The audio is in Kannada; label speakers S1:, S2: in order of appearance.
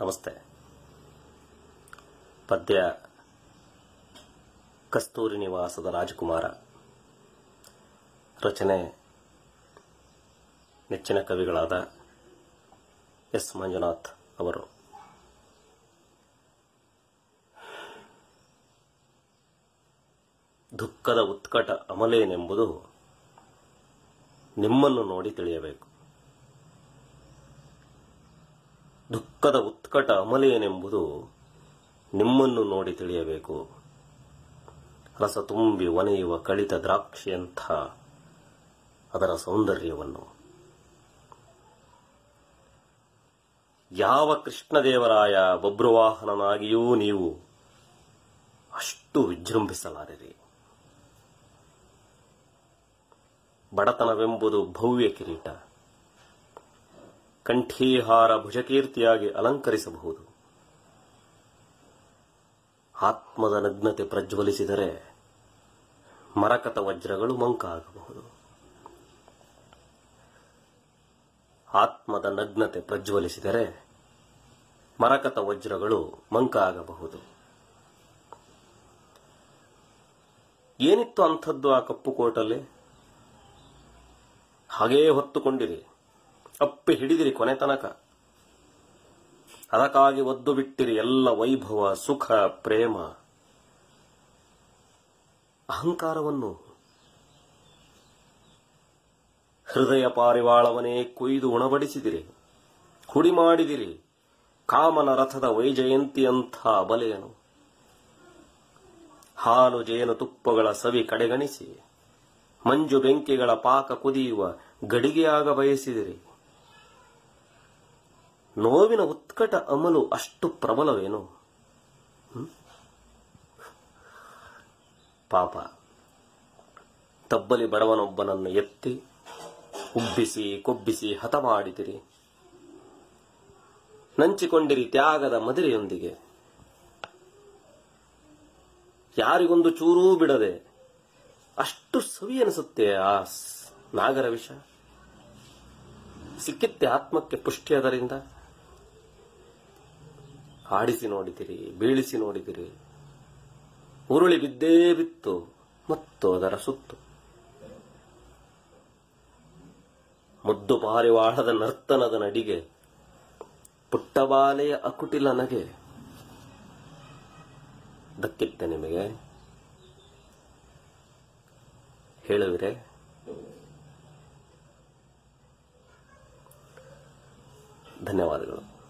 S1: ನಮಸ್ತೆ. ಪದ್ಯ ಕಸ್ತೂರಿ ನಿವಾಸದ ರಾಜಕುಮಾರ. ರಚನೆ ನೆಚ್ಚಿನ ಕವಿಗಳಾದ ಎಸ್ ಮಂಜುನಾಥ್ ಅವರು. ದುಃಖದ ಉತ್ಕಟ ಅಮಲೇನೆಂಬುದು ನಿಮ್ಮನ್ನು ನೋಡಿ ತಿಳಿಯಬೇಕು. ದುಃಖದ ಉತ್ಕಟ ಅಮಲೇನೆಂಬುದು ನಿಮ್ಮನ್ನು ನೋಡಿ ತಿಳಿಯಬೇಕು. ರಸ ತುಂಬಿ ಒನೆಯುವ ಕಳಿತ ದ್ರಾಕ್ಷಿಯಂಥ ಅದರ ಸೌಂದರ್ಯವನ್ನು. ಯಾವ ಕೃಷ್ಣದೇವರಾಯ ಬಬ್ರುವಾಹನನಾಗಿಯೂ ನೀವು ಅಷ್ಟು ವಿಜೃಂಭಿಸಲಾರಿರಿ. ಬಡತನವೆಂಬುದು ಭವ್ಯ ಕಿರೀಟ. ಕಂಠೀಹಾರ ಭುಜಕೀರ್ತಿಯಾಗಿ ಅಲಂಕರಿಸಬಹುದು. ಆತ್ಮದ ನಗ್ನತೆ ಪ್ರಜ್ವಲಿಸಿದರೆ ಮರಕತ ವಜ್ರಗಳು ಮಂಕಾಗಬಹುದು. ಆತ್ಮದ ನಗ್ನತೆ ಪ್ರಜ್ವಲಿಸಿದರೆ ಮರಕತ ವಜ್ರಗಳು ಮಂಕಾಗಬಹುದು. ಏನಿತ್ತು ಅಂಥದ್ದು ಆ ಕಪ್ಪು ಕೋಟಲ್ಲಿ ಹಾಗೇ ಹೊತ್ತುಕೊಂಡಿರಿ. ಅಪ್ಪಿ ಹಿಡಿದಿರಿ ಕೊನೆ ತನಕ. ಅದಕ್ಕಾಗಿ ಒದ್ದು ಬಿಟ್ಟಿರಿ ಎಲ್ಲ ವೈಭವ, ಸುಖ, ಪ್ರೇಮ. ಅಹಂಕಾರವನ್ನು ಹೃದಯ ಪಾರಿವಾಳವನೇ ಕೊಯ್ದು ಉಣಬಡಿಸಿದಿರಿ. ಹುಡಿ ಮಾಡಿದಿರಿ ಕಾಮನ ರಥದ ವೈಜಯಂತಿಯಂಥ ಬಲೆಯನು ಹಾಲು ಜೇನು ತುಪ್ಪಗಳ ಸವಿ ಕಡೆಗಣಿಸಿ, ಮಂಜು ಬೆಂಕಿಗಳ ಪಾಕ ಕುದಿಯುವ ಗಡಿಗೆಯಾಗ ಬಯಸಿದಿರಿ. ನೋವಿನ ಉತ್ಕಟ ಅಮಲು ಅಷ್ಟು ಪ್ರಬಲವೇನು? ಪಾಪ. ತಬ್ಬಲಿ ಬಡವನೊಬ್ಬನನ್ನು ಎತ್ತಿ, ಉಬ್ಬಿಸಿ, ಕೊಬ್ಬಿಸಿ ಹತ ಮಾಡಿದಿರಿ. ನಂಚಿಕೊಂಡಿರಿ ತ್ಯಾಗದ ಮದುರೆಯೊಂದಿಗೆ. ಯಾರಿಗೊಂದು ಚೂರೂ ಬಿಡದೆ ಅಷ್ಟು ಸವಿ ಅನಿಸುತ್ತೆ ಆ ನಾಗರ ವಿಷ ಸಿಕ್ಕಿತ್ತೆ ಆತ್ಮಕ್ಕೆ ಪುಷ್ಟಿ ಅದರಿಂದ? ಆಡಿಸಿ ನೋಡಿದಿರಿ, ಬೀಳಿಸಿ ನೋಡಿದಿರಿ. ಉರುಳಿ ಬಿದ್ದೇ ಬಿತ್ತು, ಮತ್ತು ಅದರ ಸುತ್ತು. ಮುದ್ದು ಪಾರಿವಾಳದ ನರ್ತನದ ನಡಿಗೆ, ಪುಟ್ಟಬಾಲೆಯ ಅಕುಟಿಲ ನಗೆ. ದಕ್ಕಿತ್ತೆ ನಿಮಗೆ. ಹೇಳುವಿರೆ? ಧನ್ಯವಾದಗಳು.